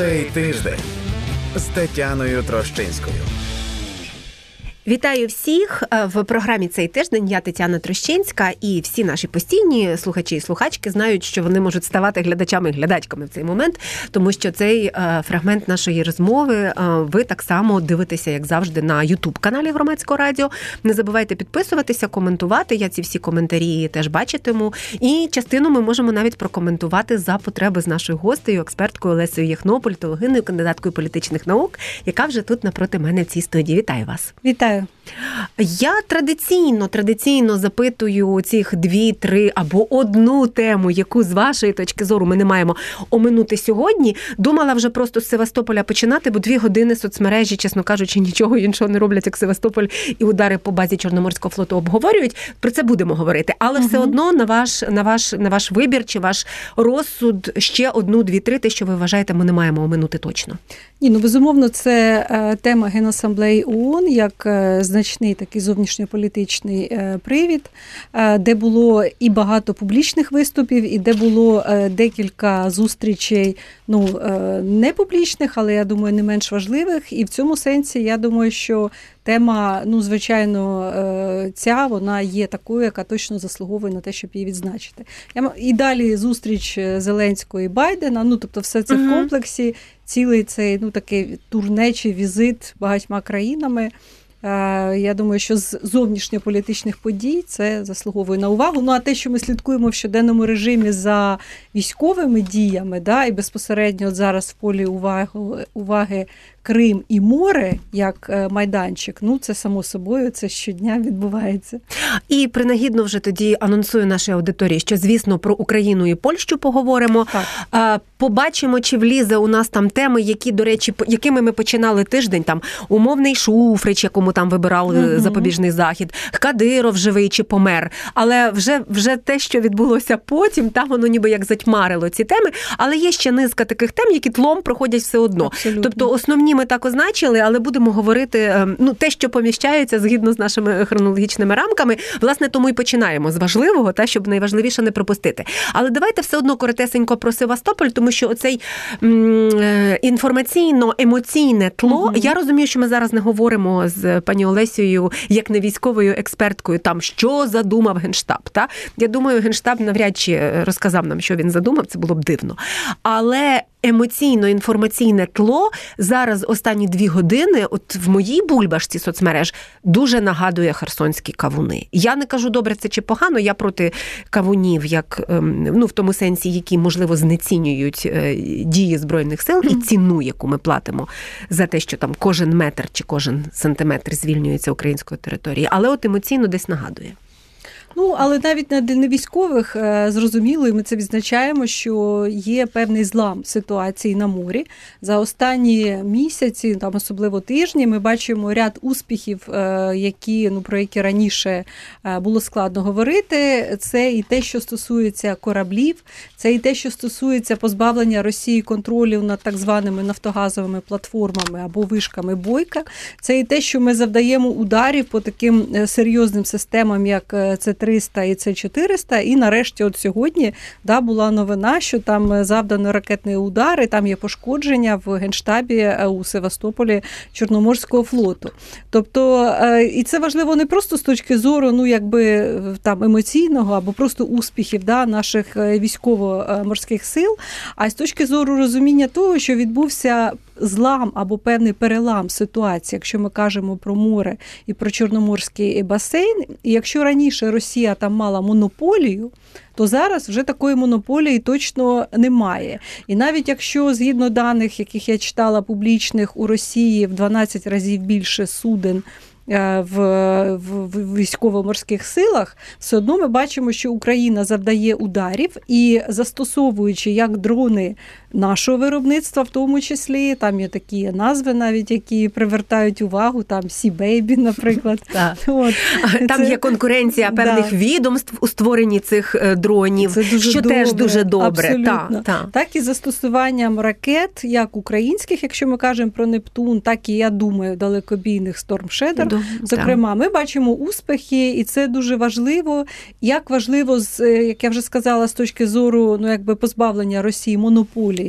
Цей тиждень з Тетяною Трощинською. Вітаю всіх е, в програмі цей тиждень. Я Тетяна Трощинська, і всі наші постійні слухачі і слухачки знають, що вони можуть ставати глядачами і глядачками в цей момент, тому що цей е, фрагмент нашої розмови е, ви так само дивитеся, як завжди, на Ютуб каналі Громадського радіо. Не забувайте підписуватися, коментувати. Я ці всі коментарі теж бачитиму. І частину ми можемо навіть прокоментувати за потреби з нашою гостею, експерткою Лесею Єхно, політологиною, кандидаткою політичних наук, яка вже тут напроти мене в цій студії. Вітаю вас! Вітаю. Hello. Я традиційно традиційно запитую цих дві-три або одну тему, яку з вашої точки зору ми не маємо оминути сьогодні. Думала вже просто з Севастополя починати, бо дві години соцмережі, чесно кажучи, нічого іншого не роблять, як Севастополь і удари по базі Чорноморського флоту обговорюють. Про це будемо говорити, але угу. все одно на ваш на ваш на ваш вибір чи ваш розсуд ще одну, дві, три, те, що ви вважаєте, ми не маємо оминути точно. Ні, ну безумовно, це е, тема Генасамблеї ООН як е, значний такий зовнішньополітичний е, привід, де було і багато публічних виступів, і де було декілька зустрічей, ну не публічних, але я думаю, не менш важливих. І в цьому сенсі я думаю, що тема, ну звичайно, ця вона є такою, яка точно заслуговує на те, щоб її відзначити. І далі зустріч Зеленського і Байдена. Ну тобто, все це в комплексі цілий цей ну такий турне чи візит багатьма країнами. Е, я думаю, що з зовнішньополітичних подій це заслуговує на увагу. Ну а те, що ми слідкуємо в щоденному режимі за військовими діями, да, і безпосередньо зараз в полі уваги уваги Крим і море як е, майданчик, ну це само собою, це щодня відбувається. І принагідно вже тоді анонсую нашій аудиторії, що звісно про Україну і Польщу поговоримо. Так. Побачимо, чи влізе у нас там теми, які, до речі, якими ми починали тиждень. Там умовний Шуфрич, якому там вибирали угу. запобіжний захід, Кадиров живий чи помер. Але вже вже те, що відбулося потім, там воно ніби як затьмарило ці теми. Але є ще низка таких тем, які тлом проходять все одно. Абсолютно. Тобто, основні. Ми так означили, але будемо говорити ем, ну те, що поміщається згідно з нашими хронологічними рамками. Власне, тому і починаємо з важливого, та щоб найважливіше не пропустити. Але давайте все одно коротесенько про Севастополь, тому що оцей е, інформаційно-емоційне тло. Угу. Я розумію, що ми зараз не говоримо з пані Олесією, як не військовою експерткою, там що задумав генштаб. Та я думаю, генштаб навряд чи розказав нам, що він задумав. Це було б дивно. Але емоційно-інформаційне тло зараз останні дві години, от в моїй бульбашці соцмереж, дуже нагадує херсонські кавуни. Я не кажу добре це чи погано. Я проти кавунів, як ем, ну в тому сенсі, які можливо знецінюють е, дії збройних сил і ціну, яку ми платимо за те, що там кожен метр чи кожен сантиметр звільнюється української території, але от емоційно десь нагадує. Ну, але навіть на військових е, зрозуміло, і ми це відзначаємо, що є певний злам ситуації на морі. За останні місяці, там особливо тижні, ми бачимо ряд успіхів, е, які ну про які раніше е, було складно говорити. Це і те, що стосується кораблів, це і те, що стосується позбавлення Росії контролів над так званими нафтогазовими платформами або вишками бойка. Це і те, що ми завдаємо ударів по таким серйозним системам, як це 300 і це 400 І нарешті, от сьогодні, да, була новина, що там е, завдано ракетний удар, і там є пошкодження в генштабі е, у Севастополі Чорноморського флоту. Тобто, е, і це важливо не просто з точки зору, ну якби там емоційного або просто успіхів да, наших військово-морських сил, а з точки зору розуміння того, що відбувся злам або певний перелам ситуації, якщо ми кажемо про море і про Чорноморський басейн. І якщо раніше Росія там мала монополію, то зараз вже такої монополії точно немає. І навіть якщо згідно даних, яких я читала публічних у Росії в 12 разів більше суден. Е, в, в військово-морських силах, все одно ми бачимо, що Україна завдає ударів і застосовуючи як дрони нашого виробництва, в тому числі. Там є такі назви, навіть які привертають увагу, там Сі Бейбі, наприклад. От. Там є конкуренція певних відомств у створенні цих е, дронів, що теж дуже добре. Так, і застосуванням ракет, як українських, якщо ми кажемо про Нептун, так і я думаю, далекобійних Shadow, Зокрема, ми бачимо успіхи, і це дуже важливо. Як важливо, з як я вже сказала, з точки зору ну якби позбавлення Росії монополії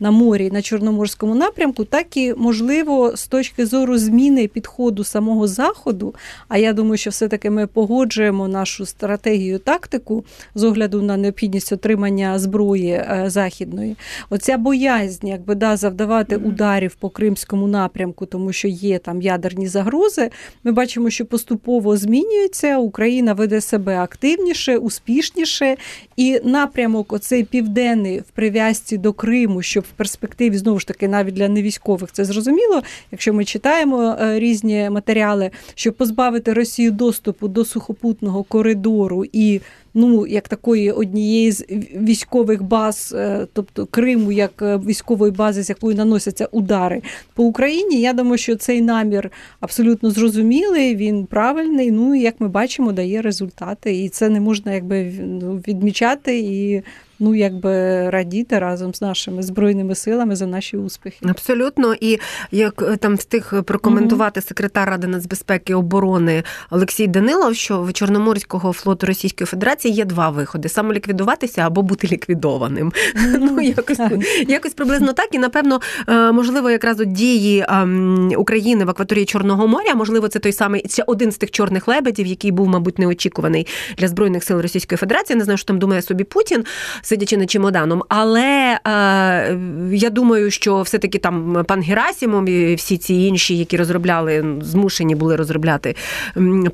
на морі на Чорноморському напрямку, так і можливо з точки зору зміни підходу самого заходу. А я думаю, що все-таки ми погоджуємо нашу стратегію тактику з огляду на необхідність отримання зброї е, західної. Оця боязнь, якби да, завдавати ударів по кримському напрямку, тому що є там ядерні загрози. Ми бачимо, що поступово змінюється. Україна веде себе активніше, успішніше, і напрямок, оцей південний в прив'язці до Криму, щоб в перспективі знову ж таки навіть для невійськових це зрозуміло. Якщо ми читаємо е, різні матеріали, щоб позбавити Росію доступу до сухопутного коридору і ну як такої однієї з військових баз, е, тобто Криму, як е, військової бази, з якої наносяться удари по Україні. Я думаю, що цей намір абсолютно зрозумілий, він правильний. Ну і як ми бачимо, дає результати, і це не можна якби ну, відмічати і ну якби радіти разом з нашими збройними силами за наші успіхи. Абсолютно, і як е, там встиг прокоментувати секретар ради нацбезпеки і оборони Олексій Данилов, що в Чорноморського флоту Російської Федерації є два виходи: самоліквідуватися або бути ліквідованим. Ну якось якось приблизно так. І напевно, е, можливо, якраз от дії ем, України в акваторії Чорного моря, можливо, це той самий ще один з тих чорних лебедів, який був, мабуть, неочікуваний для збройних сил Російської Федерації. Не знаю, що там думає собі Путін сидячи над чемоданом. Але е, я думаю, що все-таки там пан Герасімов і всі ці інші, які розробляли, змушені були розробляти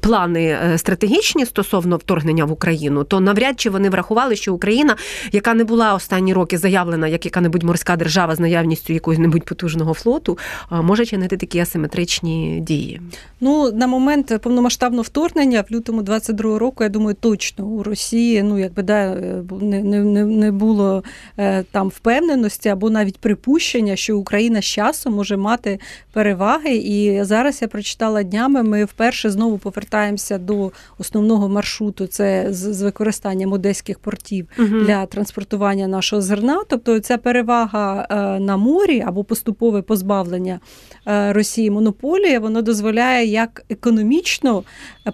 плани е, стратегічні стосовно вторгнення в Україну, то навряд чи вони врахували, що Україна, яка не була останні роки заявлена як яка-небудь морська держава з наявністю якогось небудь потужного флоту, може чинити такі асиметричні дії. Ну на момент повномасштабного вторгнення в лютому 22-го року, я думаю, точно у Росії ну якби да е, не не, не було е, там впевненості або навіть припущення, що Україна з часом може мати переваги. І зараз я прочитала днями. Ми вперше знову повертаємося до основного маршруту. Це з використанням одеських портів угу. для транспортування нашого зерна. Тобто ця перевага е, на морі або поступове позбавлення Росії монополії, воно дозволяє як економічно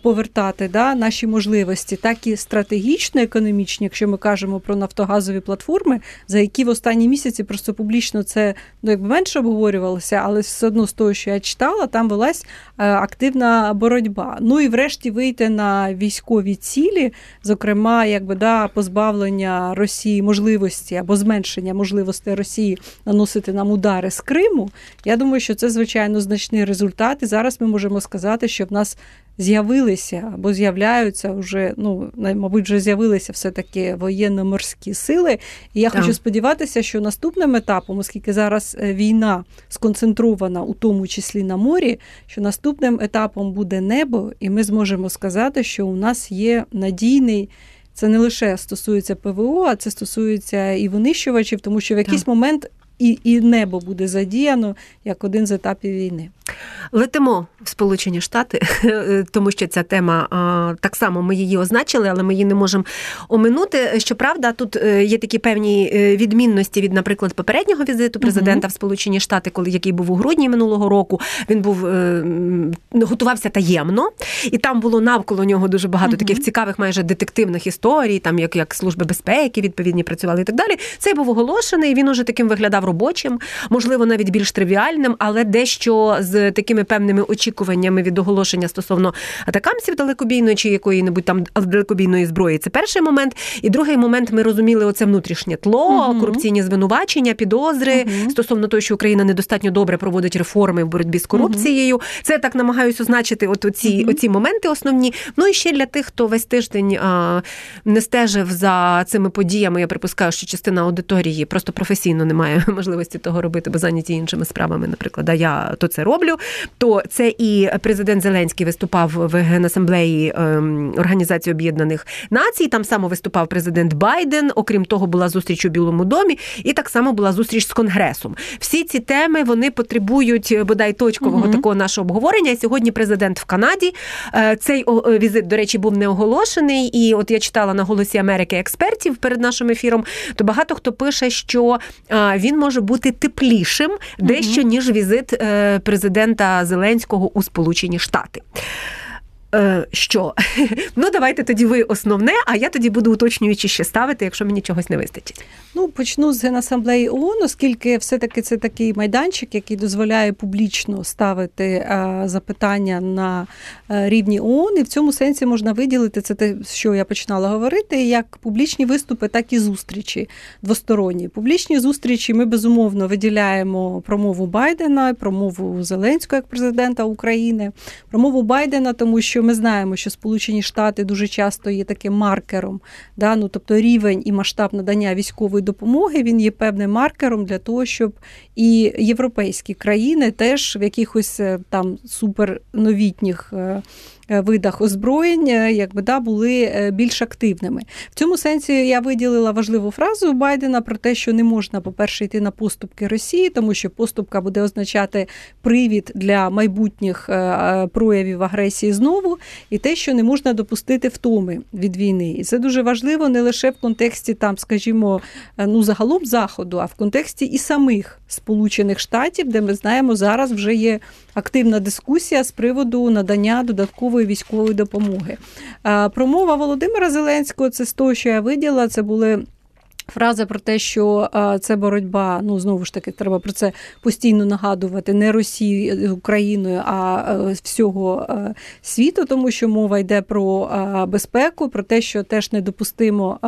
повертати да, наші можливості, так і стратегічно економічні, якщо ми кажемо про нафтогазові платформи, за які в останні місяці просто публічно це ну якби менше обговорювалося, але все одно з того, що я читала, там велась е, активна боротьба. Ну і врешті вийти на військові цілі, зокрема, якби да, позбавлення Росії можливості або зменшення можливостей Росії наносити нам удари з Криму. Я думаю, що це звичайно значний результат. І зараз ми можемо сказати, що в нас з'явилися або з'являються вже, ну мабуть, вже з'явилися все-таки воєнно-морські сили. І я так. хочу сподіватися, що наступним етапом, оскільки зараз е, війна сконцентрована у тому числі на морі, що наступним етапом буде небо, і ми зможемо сказати, що у нас є надійний. Це не лише стосується ПВО, а це стосується і винищувачів, тому що в якийсь так. момент і, і небо буде задіяно як один з етапів війни. Летимо в Сполучені Штати, тому що ця тема так само ми її означили, але ми її не можемо оминути. Щоправда, тут е, є такі певні е, відмінності від, наприклад, попереднього візиту президента uh в Сполучені Штати, коли який був у грудні минулого року. Він був е, готувався таємно, і там було навколо нього дуже багато uh таких цікавих, майже детективних історій, там як як служби безпеки відповідні працювали і так далі. Цей був оголошений. Він уже таким виглядав робочим, можливо, навіть більш тривіальним, але дещо з такими певними очікуваннями від оголошення стосовно атакамсів далекобійної чи якої-небудь там далекобійної зброї. Це перший момент. І другий момент ми розуміли оце внутрішнє тло, угу. корупційні звинувачення, підозри угу. стосовно того, що Україна недостатньо добре проводить реформи в боротьбі з корупцією. Угу. Це так намагаюся означити. От оці, оці моменти основні. Ну і ще для тих, хто весь тиждень а, не стежив за цими подіями. Я припускаю, що частина аудиторії просто професійно не має можливості того робити, бо зайняті іншими справами, наприклад, а я то це роблю то це і президент Зеленський виступав в генасамблеї ем, Організації Об'єднаних Націй. Там само виступав президент Байден. Окрім того, була зустріч у Білому домі, і так само була зустріч з конгресом. Всі ці теми вони потребують бодай точкового угу. такого нашого обговорення. Сьогодні президент в Канаді. Е, цей візит, до речі, був не оголошений. І от я читала на голосі Америки експертів перед нашим ефіром. То багато хто пише, що він може бути теплішим дещо ніж візит е, президента Зеленського у Сполучені Штати. Е, Що? Ну, давайте тоді ви основне, а я тоді буду уточнюючи ще ставити, якщо мені чогось не вистачить. Ну, почну з Генасамблеї ООН, оскільки все-таки це такий майданчик, який дозволяє публічно ставити а, запитання на а, рівні ООН. І в цьому сенсі можна виділити це те, що я починала говорити, як публічні виступи, так і зустрічі двосторонні. Публічні зустрічі ми безумовно виділяємо промову Байдена, промову Зеленського як президента України, промову Байдена, тому що ми знаємо, що Сполучені Штати дуже часто є таким маркером, да, ну тобто рівень і масштаб надання військової допомоги він є певним маркером для того, щоб і європейські країни теж в якихось е, там суперновітніх Е, видах озброєння, якби да, були е, більш активними. В цьому сенсі я виділила важливу фразу Байдена про те, що не можна, по-перше, йти на поступки Росії, тому що поступка буде означати привід для майбутніх е, проявів агресії знову, і те, що не можна допустити втоми від війни. І це дуже важливо не лише в контексті там, скажімо, ну загалом заходу, а в контексті і самих Сполучених Штатів, де ми знаємо, зараз вже є активна дискусія з приводу надання додаткової військової допомоги. Промова Володимира Зеленського це з того, що я виділа, це були. Фраза про те, що це боротьба, ну знову ж таки, треба про це постійно нагадувати не Росією, Україною, а всього світу, тому що мова йде про безпеку, про те, що теж недопустимо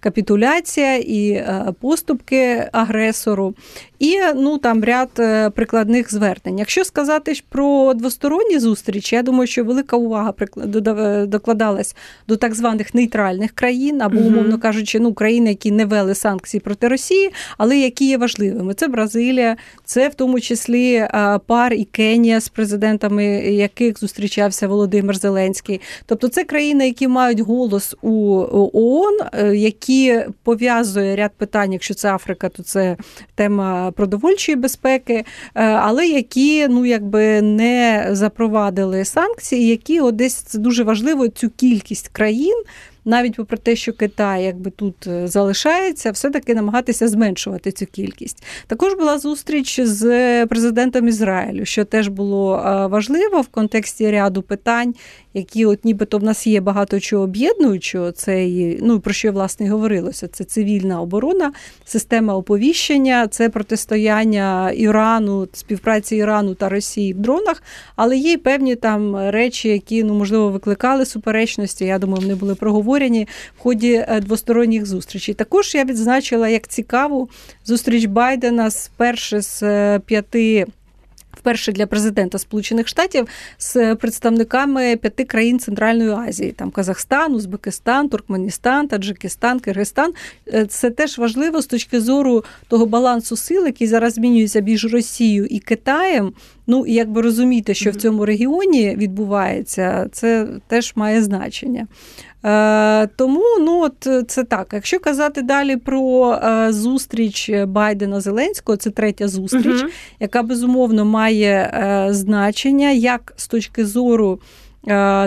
капітуляція і поступки агресору і ну там ряд е, прикладних звернень. Якщо сказати про двосторонні зустрічі, я думаю, що велика увага е, докладалась до так званих нейтральних країн, або, умовно кажучи, ну країни, які не вели санкції проти Росії, але які є важливими. Це Бразилія, це в тому числі е, пар і Кенія, з президентами яких зустрічався Володимир Зеленський. Тобто це країни, які мають голос у ООН, які пов'язує ряд питань. Якщо це Африка, то це тема продовольчої безпеки, е, але які ну якби не запровадили санкції, які одесь десь це дуже важливо цю кількість країн навіть попри те, що Китай якби тут е, залишається, все-таки намагатися зменшувати цю кількість. Також була зустріч з президентом Ізраїлю, що теж було е, важливо в контексті ряду питань, які, от нібито в нас є багато чого об'єднуючого. Це і, ну про що власне говорилося? Це цивільна оборона, система оповіщення, це протистояння Ірану, співпраці Ірану та Росії в дронах, але є й певні там речі, які ну можливо викликали суперечності. Я думаю, вони були проговорені обговорені в ході е, двосторонніх зустрічей. Також я відзначила як цікаву зустріч Байдена з перше з е, п'яти. Вперше для президента Сполучених Штатів з представниками п'яти країн Центральної Азії, там Казахстан, Узбекистан, Туркменістан, Таджикистан, Киргизстан. Е, це теж важливо з точки зору того балансу сил, який зараз змінюється між Росією і Китаєм. Ну і якби розуміти, що в цьому регіоні відбувається, це теж має значення. Е, тому ну от це так. Якщо казати далі про е, зустріч Байдена Зеленського, це третя зустріч, угу. яка безумовно має е, значення як з точки зору.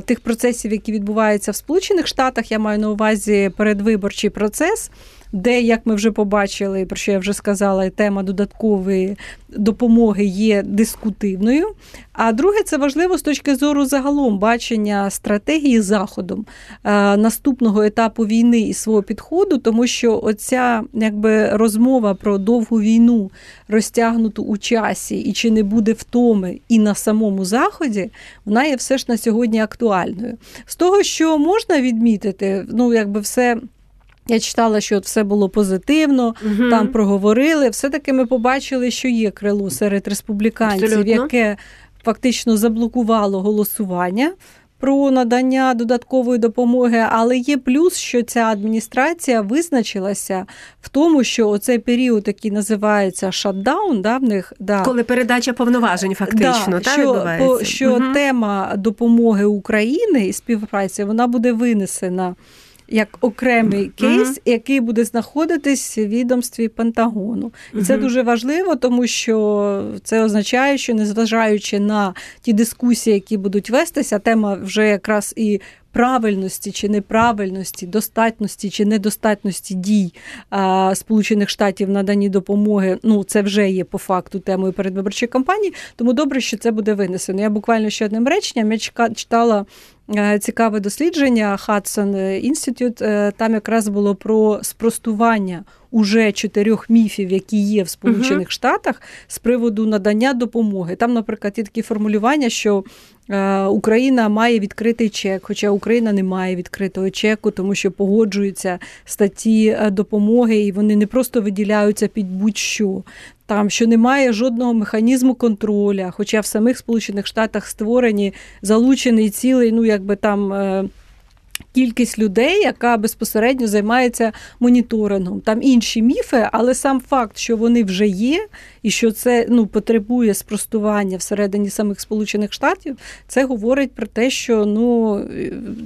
Тих процесів, які відбуваються в Сполучених Штатах, я маю на увазі передвиборчий процес де, як ми вже побачили, про що я вже сказала, тема додаткової допомоги є дискутивною. А друге, це важливо з точки зору загалом бачення стратегії заходом е, наступного етапу війни і свого підходу, тому що оця якби розмова про довгу війну розтягнуту у часі і чи не буде втоми і на самому заході, вона є все ж на сьогодні актуальною. З того, що можна відмітити, ну якби все. Я читала, що все було позитивно, угу. там проговорили. Все-таки ми побачили, що є крило серед республіканців, Абсолютно. яке фактично заблокувало голосування. Про надання додаткової допомоги, але є плюс, що ця адміністрація визначилася в тому, що оцей період, який називається шатдаун, да, в них да коли передача повноважень, фактично да, та, що, по, що угу. тема допомоги України і співпраці вона буде винесена як окремий кейс, mm-hmm. який буде знаходитись в відомстві Пентагону. І mm-hmm. це дуже важливо, тому що це означає, що незважаючи на ті дискусії, які будуть вестися, тема вже якраз і правильності чи неправильності, достатності чи недостатності дій а, Сполучених Штатів в наданні допомоги. Ну це вже є по факту темою передвиборчої кампанії. Тому добре, що це буде винесено. Я буквально ще одним реченням я читала. Е, цікаве дослідження Hudson Institute, е, Там якраз було про спростування уже чотирьох міфів, які є в Сполучених uh-huh. Штатах з приводу надання допомоги. Там, наприклад, є такі формулювання, що Е, Україна має відкритий чек, хоча Україна не має відкритого чеку, тому що погоджуються статті е, допомоги, і вони не просто виділяються під будь-що. Там що немає жодного механізму контроля, хоча в самих Сполучених Штатах створені залучений цілий, ну якби там. Кількість людей, яка безпосередньо займається моніторингом. Там інші міфи, але сам факт, що вони вже є, і що це ну, потребує спростування всередині самих Сполучених Штатів, це говорить про те, що ну,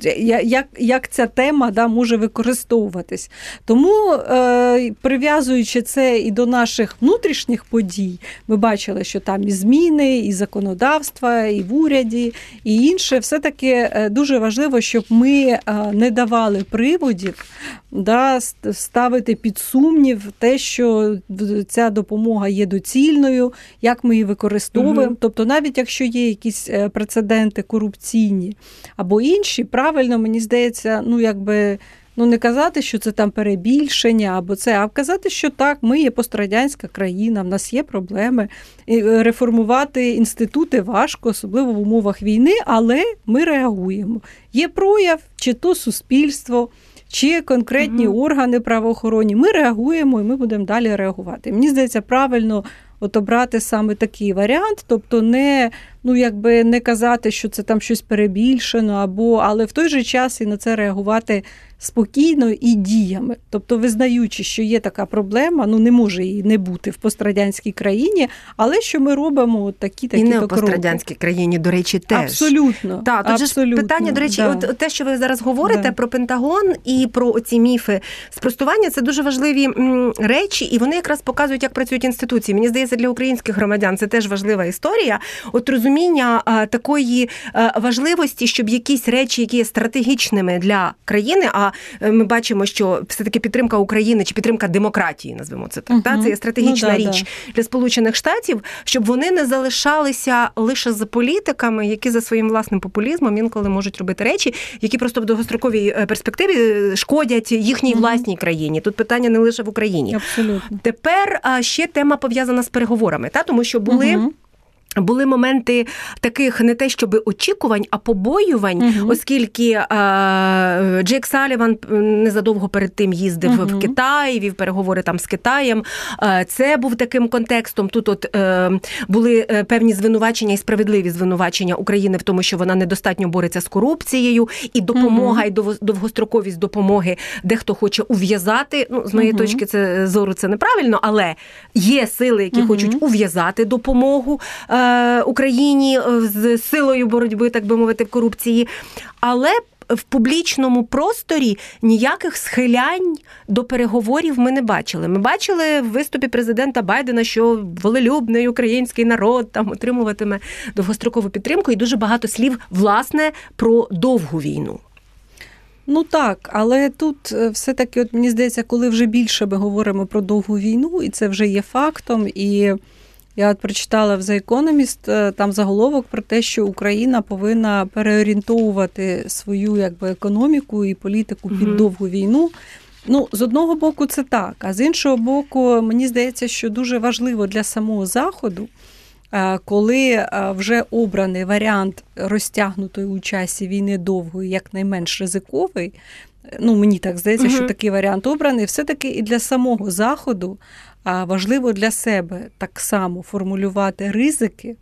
е, як як ця тема да, може використовуватись. Тому, е, прив'язуючи це і до наших внутрішніх подій, ми бачили, що там і зміни, і законодавства, і в уряді, і інше, все-таки е, дуже важливо, щоб ми не давали приводів да, ставити під сумнів те, що ця допомога є доцільною, як ми її використовуємо. Угу. Тобто, навіть якщо є якісь е, прецеденти корупційні або інші, правильно мені здається, ну якби. Ну, не казати, що це там перебільшення або це, а казати, що так, ми є пострадянська країна, в нас є проблеми. Е, реформувати інститути важко, особливо в умовах війни, але ми реагуємо. Є прояв, чи то суспільство, чи конкретні угу. органи правоохоронні. Ми реагуємо і ми будемо далі реагувати. Мені здається, правильно от обрати саме такий варіант, тобто не ну якби не казати, що це там щось перебільшено, або але в той же час і на це реагувати спокійно і діями, тобто визнаючи, що є така проблема, ну не може її не бути в пострадянській країні, але що ми робимо от такі такі і не в пострадянській країні, до речі, теж абсолютно Так, тут абсолютно, ж питання. До речі, да. от те, що ви зараз говорите да. про Пентагон і про ці міфи спростування, це дуже важливі речі, і вони якраз показують, як працюють інституції. Мені здається, для українських громадян це теж важлива історія. От розуміння такої важливості, щоб якісь речі, які є стратегічними для країни, а Е, ми бачимо, що все таки підтримка України чи підтримка демократії, назвемо це так. Угу. Це є стратегічна ну, да, річ да. для Сполучених Штатів, щоб вони не залишалися лише за політиками, які за своїм власним популізмом інколи можуть робити речі, які просто в довгостроковій е, перспективі е, шкодять їхній угу. власній країні. Тут питання не лише в Україні. Абсолютно тепер ще тема пов'язана з переговорами, та тому що були. Угу. Були моменти таких не те, щоб очікувань, а побоювань, uh оскільки е, Джейк Саліван незадовго перед тим їздив uh в Китай, вів переговори там з Китаєм. Е, це був таким контекстом. Тут от е, були е, певні звинувачення і справедливі звинувачення України в тому, що вона недостатньо бореться з корупцією, і допомога, uh і довгостроковість допомоги дехто хоче ув'язати. Ну, з моєї точки це зору це неправильно, але є сили, які хочуть ув'язати допомогу. Е, Україні е, з силою боротьби, так би мовити, в корупції. Але в публічному просторі ніяких схилянь до переговорів ми не бачили. Ми бачили в виступі президента Байдена, що волелюбний український народ там отримуватиме довгострокову підтримку, і дуже багато слів власне про довгу війну. Ну так, але тут е, все-таки, от мені здається, коли вже більше ми говоримо про довгу війну, і це вже є фактом. і я от прочитала в The Economist, е, там заголовок про те, що Україна повинна переорієнтовувати свою якби економіку і політику під угу. довгу війну. Ну, з одного боку, це так, а з іншого боку, мені здається, що дуже важливо для самого заходу, коли е, вже обраний варіант розтягнутої у часі війни довгої, якнайменш ризиковий. Ну, мені так здається, угу. що такий варіант обраний, все-таки і для самого заходу а важливо для себе так само формулювати ризики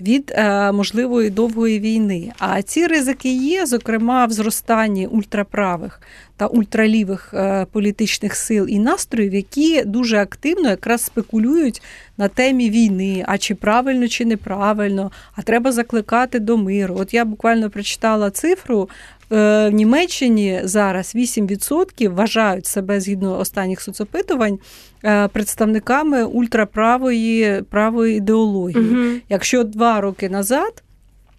від е, можливої довгої війни. А ці ризики є, зокрема, в зростанні ультраправих та ультралівих е, політичних сил і настроїв, які дуже активно якраз спекулюють на темі війни, а чи правильно, чи неправильно, а треба закликати до миру. От я буквально прочитала цифру в Німеччині зараз 8% вважають себе згідно останніх соцопитувань е, представниками ультраправої правої ідеології. Угу. Якщо два роки назад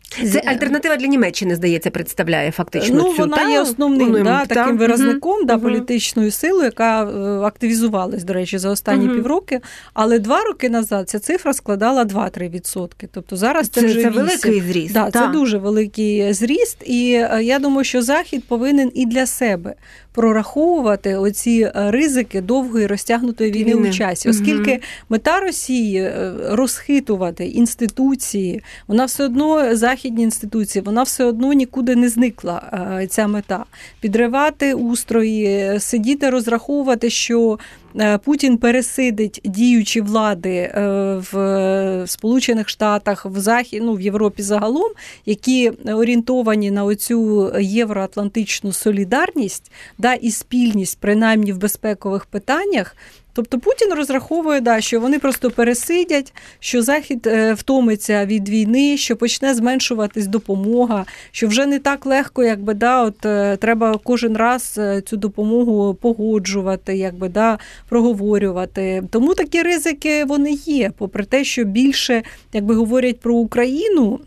Це альтернатива для Німеччини, здається, представляє фактично. Ну, цю, вона та? є основним Ну, да, та. таким виразником Мгм. да, політичною силою, яка е, активізувалась, до речі, за останні Мгм. півроки. Але два роки назад ця цифра складала 2-3 відсотки. Тобто зараз це, Це, вже це 8. великий зріст. Да, та. це дуже великий зріст, і е, я думаю, що Захід повинен і для себе прораховувати оці е, ризики довгої розтягнутої війни, Війни. у часі, оскільки мета Росії е, розхитувати інституції, вона все одно західні інституції, вона все одно нікуди не зникла. е, Ця мета підривати устрої, сидіти, розраховувати, що. е, Путін пересидить діючі влади е, в Сполучених Штатах, в Захід, ну, в Європі загалом, які орієнтовані на оцю євроатлантичну солідарність да, і спільність, принаймні в безпекових питаннях. Тобто Путін розраховує, да, що вони просто пересидять, що Захід е, втомиться від війни, що почне зменшуватись допомога, що вже не так легко, якби да, от е, треба кожен раз е, цю допомогу погоджувати, якби да, проговорювати. Тому такі ризики вони є, попри те, що більше, якби говорять про Україну.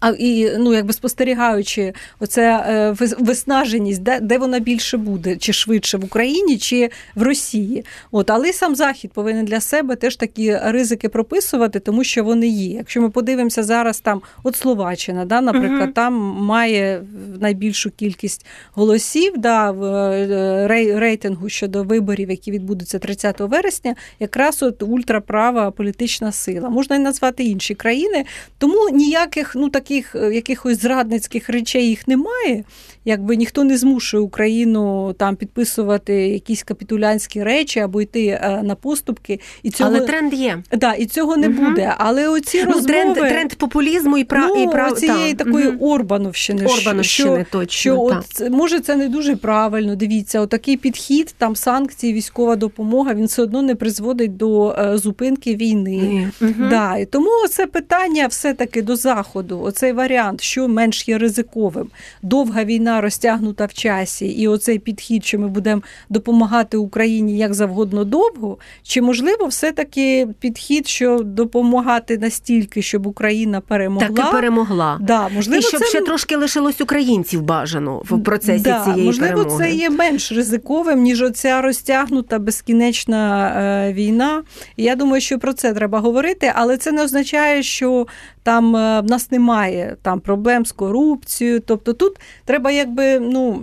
А і ну, якби спостерігаючи, оце е, виснаженість, де, де вона більше буде, чи швидше в Україні, чи в Росії. От, але сам Захід повинен для себе теж такі ризики прописувати, тому що вони є. Якщо ми подивимося зараз, там от Словаччина, да, наприклад, Мгм. там має найбільшу кількість голосів да, в е, рейтингу щодо виборів, які відбудуться 30 вересня, якраз от ультраправа політична сила. Можна і назвати інші країни, тому ніяких ну таких е, якихось зрадницьких речей їх немає. Якби ніхто не змушує Україну там підписувати якісь капітулянські речі або йти е, на поступки, і цього Але тренд є. да, і цього не Мгм. буде. Але оці Ну, розмови тренд, тренд популізму і прав ну, і прав цієї та. такої Мгм. Орбановщини, Орбановщини, що, точно. що та. от може це не дуже правильно. Дивіться, отакий підхід, там санкції, військова допомога, він все одно не призводить до е, зупинки війни. Мгм. Да, і тому це питання все-таки до заходу. Оцей варіант, що менш є ризиковим. Довга війна розтягнута в часі, і оцей підхід, що ми будемо допомагати Україні як завгодно довго. Чи можливо все-таки підхід, що допомагати настільки, щоб Україна перемогла? Так і перемогла. Да, можливо, і щоб це ще трошки лишилось українців бажано в процесі да, цієї можливо, перемоги. це є менш ризиковим, ніж оця розтягнута безкінечна е, війна. І я думаю, що про це треба говорити, але це не означає, що там е, в нас немає там проблем з корупцією. Тобто тут треба якби ну.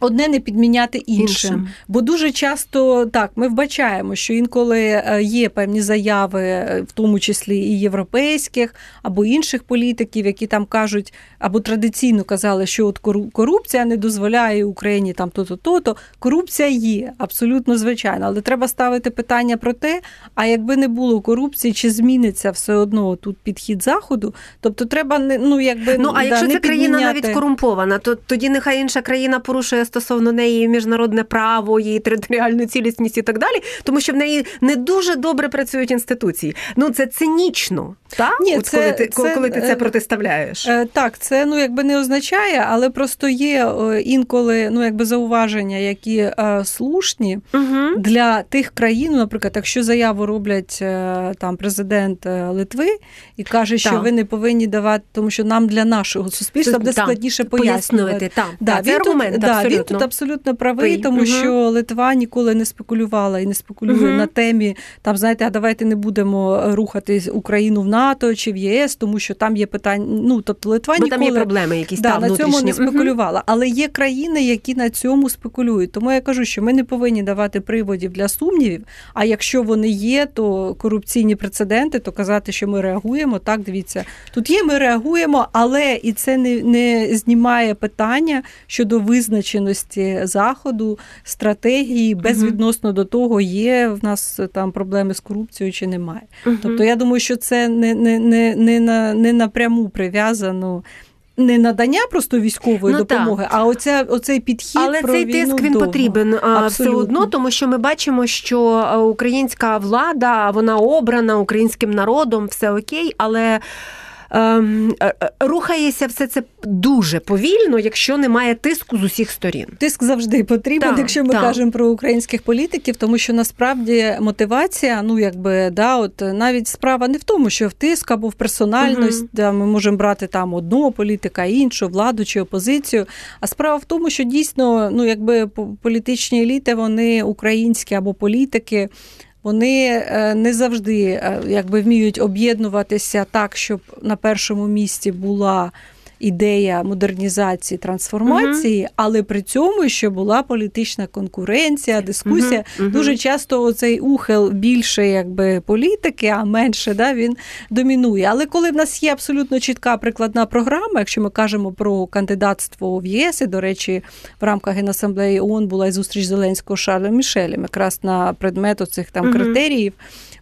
Одне не підміняти іншим. Іншим. Бо дуже часто так ми вбачаємо, що інколи е, є певні заяви, е, в тому числі і європейських або інших політиків, які там кажуть або традиційно казали, що от кору- корупція не дозволяє Україні там то-то, то-то. Корупція є абсолютно звичайно, але треба ставити питання про те, а якби не було корупції, чи зміниться все одно тут підхід заходу? Тобто треба не ну якби Ну а да, якщо не ця країна навіть корумпована, то тоді нехай інша країна порушує стосовно неї міжнародне право, її територіальну цілісність і так далі, тому що в неї не дуже добре працюють інституції. Ну це цинічно, так? Ні, От це- коли ти це, коли ти це е, протиставляєш. Е, Так, це ну якби не означає, але просто є е, інколи ну якби зауваження, які слушні Угу. для тих країн, наприклад, якщо заяву роблять там президент Литви і каже, що Так. ви не повинні давати, тому що нам для нашого суспільства буде складніше пояснювати. Так, Да, це він аргумент, тут, да, абсолютно. Він тут абсолютно правий, тому мгм. що Литва ніколи не спекулювала і не спекулює Мгм. на темі там, знаєте, а давайте не будемо рухати Україну в НАТО чи в ЄС, тому що там є питання. Ну тобто Литва Бо ніколи там є проблеми якісь да, там на цьому не спекулювала. Але є країни, які на цьому спекулюють. Тому я кажу, що ми не повинні давати приводів для сумнівів. А якщо вони є, то корупційні прецеденти, то казати, що ми реагуємо. Так, дивіться, тут є, ми реагуємо, але і це не, не знімає питання щодо визначеності заходу, стратегії, безвідносно до того, є в нас там проблеми з корупцією чи немає. Тобто я думаю, що це не, не, не, не, на, не напряму прив'язано. Не надання просто військової Ну, допомоги, а оця, оцей підхід. Але про цей війну тиск він довго. потрібен а, все одно, тому що ми бачимо, що українська влада вона обрана українським народом, все окей, але. Ем, е, е, рухається все це дуже повільно, якщо немає тиску з усіх сторін. Тиск завжди потрібен, Так, якщо ми так. кажемо про українських політиків, тому що насправді мотивація, ну якби да, от навіть справа не в тому, що в тиск або в персональність, Мгм. да, ми можемо брати там одного політика, іншого, владу чи опозицію. А справа в тому, що дійсно, ну якби політичні еліти, вони українські або політики. Вони е, не завжди е, якби вміють об'єднуватися так, щоб на першому місці була ідея модернізації, трансформації, але при цьому ще була політична конкуренція, дискусія. Мгм. Дуже часто оцей ухил більше якби політики, а менше да, він домінує. Але коли в нас є абсолютно чітка прикладна програма, якщо ми кажемо про кандидатство в ЄС, і, до речі, в рамках Генасамблеї ООН була і зустріч Зеленського з Шарлем Мішелем, якраз на предмет оцих там критеріїв.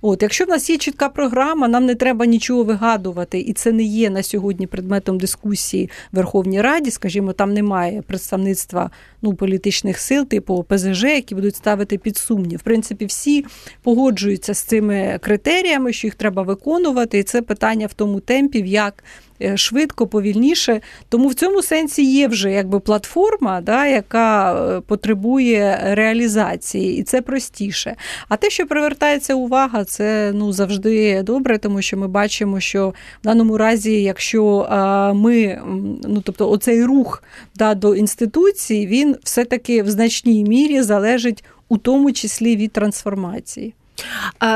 От, якщо в нас є чітка програма, нам не треба нічого вигадувати, і це не є на сьогодні предметом дискусії в Верховній Раді. Скажімо, там немає представництва ну, політичних сил, типу ОПЗЖ, які будуть ставити під сумнів. В принципі, всі погоджуються з цими критеріями, що їх треба виконувати, і це питання в тому темпі, як. Е, Швидко, повільніше, тому в цьому сенсі є вже якби платформа, да, яка е, потребує реалізації, і це простіше. А те, що привертається увага, це ну завжди добре, тому що ми бачимо, що в даному разі, якщо а, ми, ну тобто, оцей рух да, до інституцій, він все-таки в значній мірі залежить у тому числі від трансформації.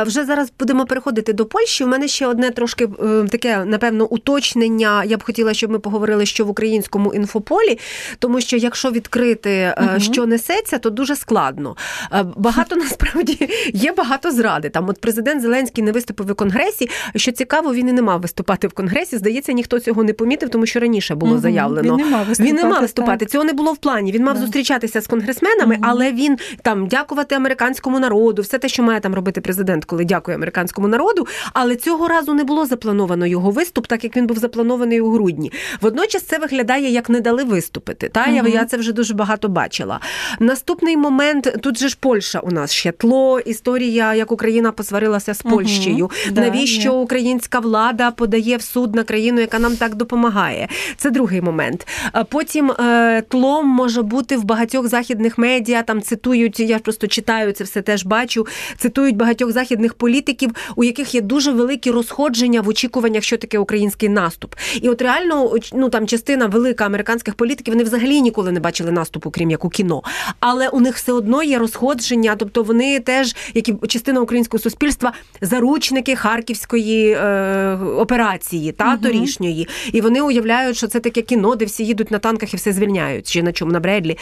Вже зараз будемо переходити до Польщі. У мене ще одне трошки е, таке, напевно, уточнення. Я б хотіла, щоб ми поговорили, що в українському інфополі, тому що якщо відкрити, Мгм. що несеться, то дуже складно. Е, Багато насправді є багато зради. Там от президент Зеленський не виступив у конгресі. Що цікаво, він і не мав виступати в конгресі. Здається, ніхто цього не помітив, тому що раніше було Мгм. заявлено. Він не мав виступати. Він не мав виступати. Цього не було в плані. Він мав Да. зустрічатися з конгресменами, Мгм. але він там дякувати американському народу, все те, що має там робити президент, коли дякує американському народу. Але цього разу не було заплановано його виступ, так як він був запланований у грудні. Водночас це виглядає як не дали виступити. Та я, я це вже дуже багато бачила. Наступний момент тут же ж Польща у нас ще тло. Історія, як Україна посварилася з Польщею. Да, Навіщо є. українська влада подає в суд на країну, яка нам так допомагає? Це другий момент. Потім е, тлом може бути в багатьох західних медіа. Там цитують, я просто читаю це все теж бачу. Цитують багатьох західних політиків, у яких є дуже великі розходження в очікуваннях, що таке український наступ. І от реально, ну там частина велика американських політиків вони взагалі ніколи не бачили наступу, крім як у кіно. Але у них все одно є розходження, тобто вони теж, як і частина українського суспільства, заручники харківської е, операції, та Мгм. торішньої. І вони уявляють, що це таке кіно, де всі їдуть на танках і все звільняють, чи на чому на Бредлі.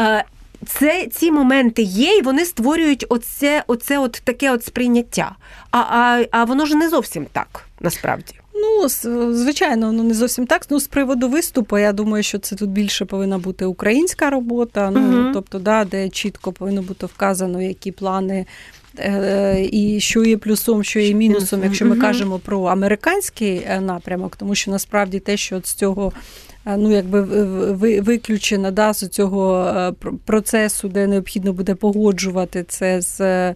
Е, це ці моменти є, і вони створюють оце, оце от таке от сприйняття. А, а, а воно ж не зовсім так насправді. Ну, звичайно, ну не зовсім так. Ну, з приводу виступу, я думаю, що це тут більше повинна бути українська робота. Ну, Мгм. тобто, да, де чітко повинно бути вказано, які плани. е, І що є плюсом, що є мінусом, якщо ми кажемо про американський е, напрямок, тому що насправді те, що от з цього ну якби в- в- виключено да, з цього е, процесу, де необхідно буде погоджувати це з е,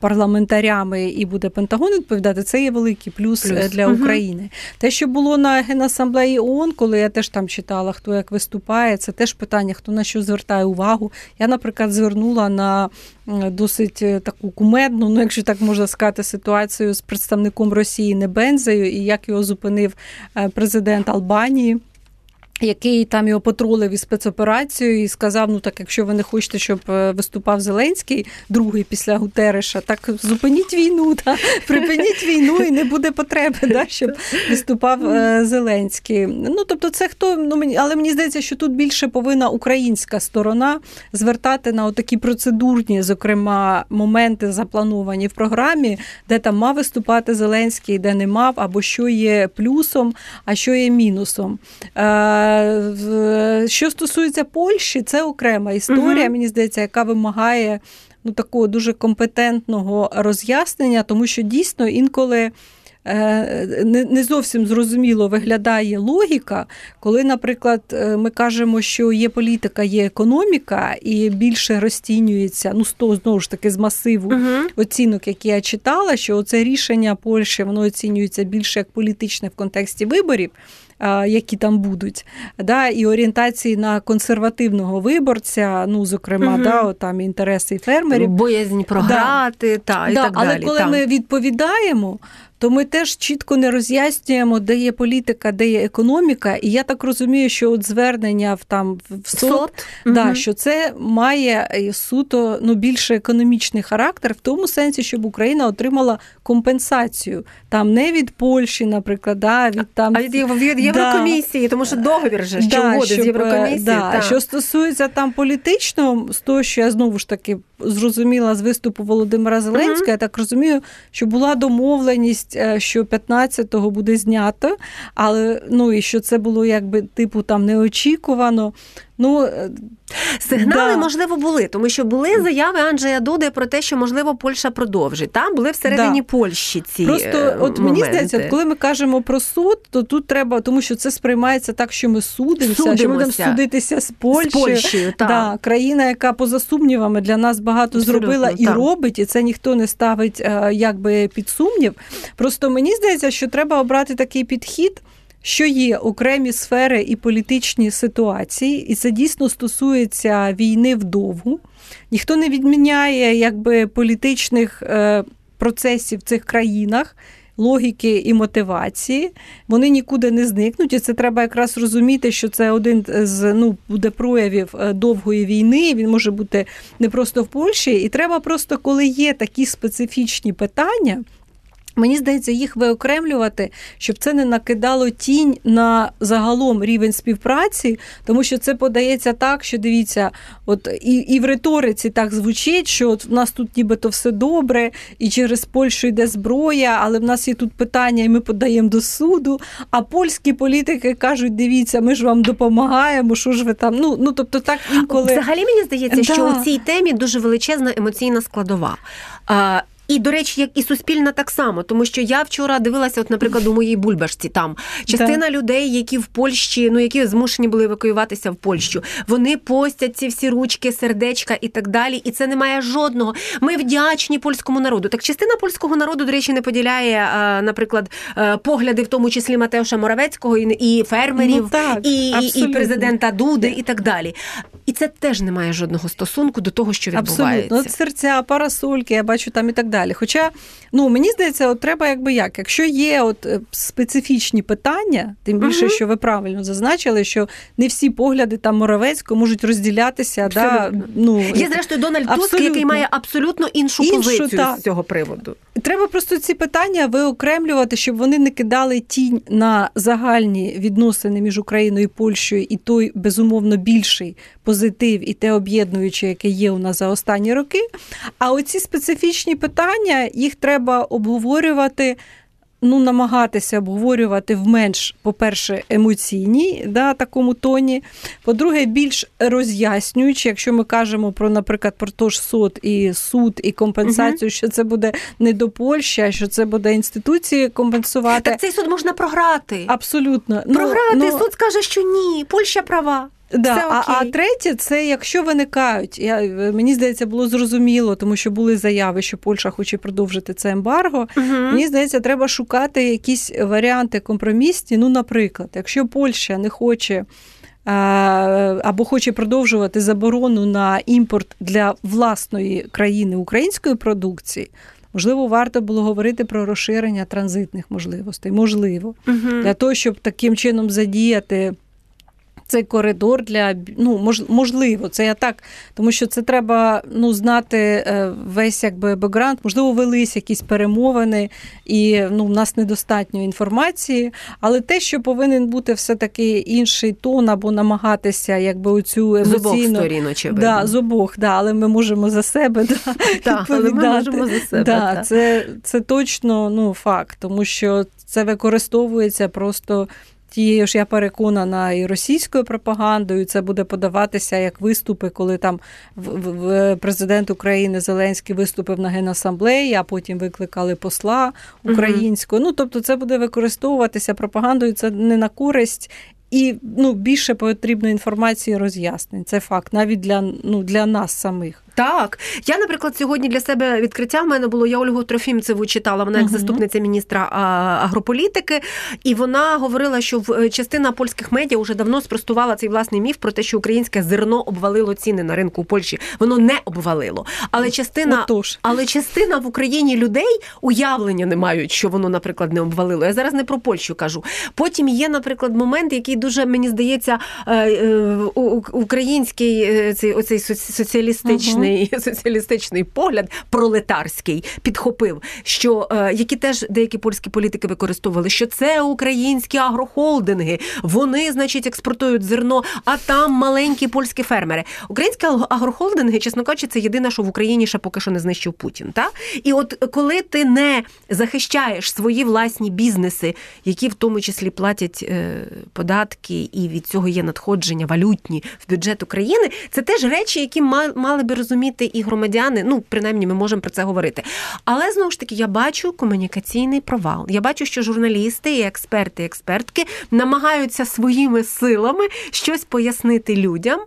парламентарями і буде Пентагон відповідати, це є великий плюс, Плюс. е, для Мгм. України. Те, що було на Генасамблеї ООН, коли я теж там читала, хто як виступає, це теж питання, хто на що звертає увагу. Я, наприклад, звернула на досить таку кумедну, ну якщо так можна сказати, ситуацію з представником Росії Небензею, і як його зупинив президент Албанії. Який там його потролив із спецоперацією і сказав: ну так, якщо ви не хочете, щоб е, виступав Зеленський, другий після Гутереша, так зупиніть війну, та припиніть війну, і не буде потреби, да, щоб виступав е, Зеленський. Ну тобто, це хто ну мені, але мені здається, що тут більше повинна українська сторона звертати на такі процедурні, зокрема, моменти заплановані в програмі, де там мав виступати Зеленський, де не мав, або що є плюсом, а що є мінусом. Е, Що стосується Польщі, це окрема історія, Мгм. мені здається, яка вимагає ну, такого дуже компетентного роз'яснення, тому що дійсно інколи. е, не зовсім зрозуміло виглядає логіка, коли, наприклад, е, ми кажемо, що є політика, є економіка, і більше розцінюється ну, з того, знову ж таки з масиву Угу. оцінок, які я читала, що це рішення Польщі воно оцінюється більше як політичне в контексті виборів. Які там будуть, да, і орієнтації на консервативного виборця, ну зокрема, угу. да, от там інтереси фермерів. Боязнь програти, та, і Да, так але далі. коли та. ми відповідаємо, то ми теж чітко не роз'яснюємо, де є політика, де є економіка. І я так розумію, що от звернення в там в СОТ, Сот? Да, Мгм. що це має е, суто ну більше економічний характер, в тому сенсі, щоб Україна отримала компенсацію там не від Польщі, наприклад, да, від там А від, від Да. Єврокомісії, тому що договір же, що Да, угоди з щоб, е, Єврокомісією. Да. Що стосується там політичного, з того, що я знову ж таки зрозуміла з виступу Володимира Зеленського, я так розумію, що була домовленість, е, що 15-го буде знято, але ну і що це було якби типу там неочікувано. Ну е, Сигнали, Да. можливо, були, тому що були заяви Анджея Дуди про те, що можливо Польща продовжить. Там були всередині Да. Польщі ці Просто, е, от мені здається, от коли ми кажемо про суд, то тут треба, тому що це сприймається так, що ми судимося, що ми будемо судитися з Польщею. з Польщею, так. Да, країна, яка поза сумнівами для нас багато Абсолютно, зробила і так. робить, і це ніхто не ставить е, якби під сумнів. Просто мені здається, що треба обрати такий підхід. Що є окремі сфери і політичні ситуації, і це дійсно стосується війни вдовгу. Ніхто не відміняє якби політичних е, процесів в цих країнах. Логіки і мотивації, вони нікуди не зникнуть, і це треба якраз розуміти, що це один з ну буде проявів е, довгої війни. Він може бути не просто в Польщі, і треба просто, коли є такі специфічні питання. Мені здається, їх виокремлювати, щоб це не накидало тінь на загалом рівень співпраці, тому що це подається так, що дивіться, от і, і в риториці так звучить, що от в нас тут нібито все добре, і через Польщу йде зброя, але в нас є тут питання, і ми подаємо до суду. А польські політики кажуть: дивіться, ми ж вам допомагаємо, що ж ви там. Ну ну тобто, так інколи Взагалі мені здається, що у цій темі дуже величезна емоційна складова. І, до речі, як і суспільна так само, тому що я вчора дивилася, от, наприклад, у моїй бульбашці там частина людей, які в Польщі, ну які змушені були евакуюватися в Польщу, вони постять ці всі ручки, сердечка і так далі. І це не має жодного. Ми вдячні польському народу. Так частина польського народу, до речі, не поділяє, наприклад, е, погляди, в тому числі Матеуша Моравецького і, фермерів, Ну, так, і, і президента Дуди, і так далі. І це теж не має жодного стосунку до того, що відбувається. Абсолютно, От серця, парасольки, я бачу там і так далі. Хоча, ну мені здається, от треба якби як, якщо є от е, специфічні питання, тим більше, Мгм. що ви правильно зазначили, що не всі погляди там Моровецького можуть розділятися. Да, ну, Є зрештою Дональд Туск, який має абсолютно іншу, Іншу, позицію так. з цього приводу. Треба просто ці питання виокремлювати, щоб вони не кидали тінь на загальні відносини між Україною і Польщею, і той безумовно більший позитив, і те об'єднуюче, яке є у нас за останні роки. А оці специфічні питання їх треба обговорювати. Ну, намагатися обговорювати в менш, по-перше, емоційній да, такому тоні. По-друге, більш роз'яснюючи, якщо ми кажемо про, наприклад, про то ж суд і суд, і компенсацію, що це буде не до Польщі, а що це буде інституції компенсувати. Так цей суд можна програти. Абсолютно. Ну, програти. ну, Суд скаже, що ні, Польща права. Да, Все а, а третє, це якщо виникають, я, мені здається, було зрозуміло, тому що були заяви, що Польща хоче продовжити це ембарго. Угу. Мені здається, треба шукати якісь варіанти компромісні. Ну, наприклад, якщо Польща не хоче. е, Або хоче продовжувати заборону на імпорт для власної країни української продукції, можливо, варто було говорити про розширення транзитних можливостей. Можливо, для того, щоб таким чином задіяти цей коридор для ну мож, можливо, це я так, тому що це треба ну знати е, весь якби бекграунд. Можливо, велись якісь перемовини, і ну в нас недостатньо інформації. Але те, що повинен бути все таки інший тон або намагатися, якби оцю З обох емоційну сторін, очевидно. Да, з обох, да, але ми можемо за себе да, Так, але ми можемо за себе. Да, так. це, це точно ну, факт, тому що це використовується просто тією ж я переконана і російською пропагандою. Це буде подаватися як виступи, коли там в, в президент України Зеленський виступив на генасамблеї, а потім викликали посла українського. Ну тобто, це буде використовуватися пропагандою. Це не на користь і ну, більше потрібно інформації роз'яснень. Це факт, навіть для ну, для нас самих. Так, я, наприклад, сьогодні для себе відкриття в мене було. Я Ольгу Трофімцеву читала. Вона як заступниця міністра агрополітики, і вона говорила, що е, частина польських медіа вже давно спростувала цей власний міф про те, що українське зерно обвалило ціни на ринку у Польщі. Воно не обвалило. Але частина Отож. але частина в Україні людей уявлення не мають, що воно, наприклад, не обвалило. Я зараз не про Польщу кажу. Потім є, наприклад, момент, який дуже мені здається, е, е, український цей оцей соціалістичний соціалістичний соціалістичний погляд, пролетарський, підхопив, що е, які теж деякі польські політики використовували, що це українські агрохолдинги, вони, значить, експортують зерно, а там маленькі польські фермери. Українські агрохолдинги, чесно кажучи, це єдине, що в Україні ще поки що не знищив Путін. Та? І от коли ти не захищаєш свої власні бізнеси, які в тому числі платять е, податки, і від цього є надходження валютні в бюджет України, це теж речі, які мали би розуміти розуміти і громадяни. Ну, принаймні, ми можемо про це говорити. Але знову ж таки, я бачу комунікаційний провал. Я бачу, що журналісти, і експерти, і експертки намагаються своїми силами щось пояснити людям.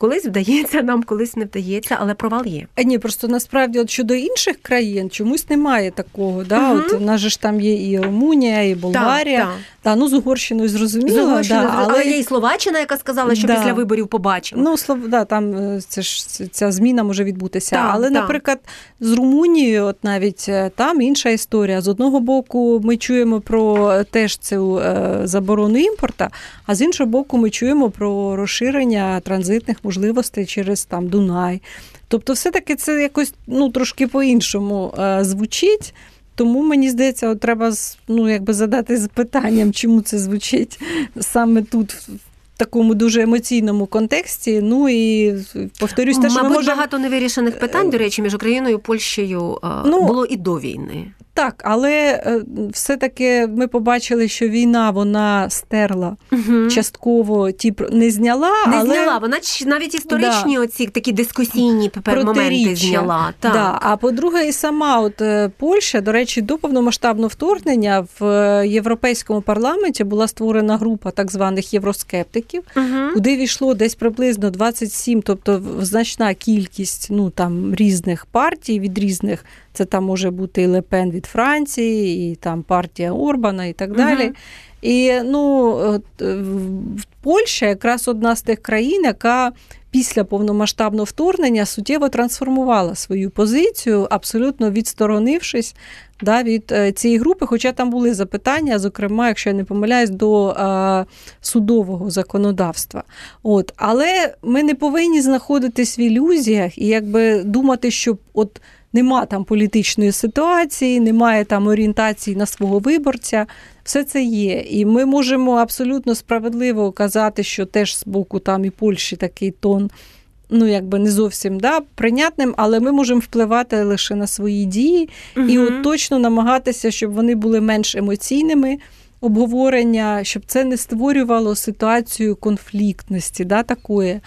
Колись вдається нам, колись не вдається, але провал є. А ні, просто насправді от щодо інших країн чомусь немає такого. Да? Угу. От у нас же ж там є і Румунія, і Болгарія. Так, так. Та, ну з Угорщиною зрозуміло. З Угорщиною, да, але... але є і Словаччина, яка сказала, що да. після виборів побачимо. Ну, слов... да, там е, це ж ця зміна може відбутися. Так, але, наприклад, з Румунією, от навіть е, там інша історія. З одного боку, ми чуємо про теж цю е, заборону імпорта, а з іншого боку, ми чуємо про розширення транзитних можливостей через там Дунай. Тобто, все-таки це якось ну, трошки по-іншому е, звучить. Тому мені здається, от треба ну, якби задати запитанням, чому це звучить саме тут, в такому дуже емоційному контексті. Ну і повторюсь, те, що Мабуть, ми можемо... багато невирішених питань, до речі, між Україною і Польщею ну, було і до війни. Так, але е, все-таки ми побачили, що війна вона стерла угу. частково ті не зняла. Не але... зняла, вона навіть історичні да. оці такі дискусійні моменти зняла. Так. Да. А по-друге, і сама от е, Польща, до речі, до повномасштабного вторгнення в е, Європейському парламенті була створена група так званих євроскептиків, угу. куди війшло десь приблизно 27, тобто значна кількість ну там різних партій від різних. Це там може бути і Лепен від Франції, і там партія Орбана, і так далі. Угу. І ну, Польща якраз одна з тих країн, яка після повномасштабного вторгнення суттєво трансформувала свою позицію, абсолютно відсторонившись да, від е, цієї групи. Хоча там були запитання, зокрема, якщо я не помиляюсь, до а, судового законодавства. От. Але ми не повинні знаходитись в ілюзіях і якби думати, що от нема там політичної ситуації, немає там орієнтації на свого виборця. Все це є. І ми можемо абсолютно справедливо казати, що теж з боку там і Польщі такий тон. Ну, якби не зовсім да, прийнятним, але ми можемо впливати лише на свої дії угу. і от точно намагатися, щоб вони були менш емоційними обговорення, щоб це не створювало ситуацію конфліктності, да, такої.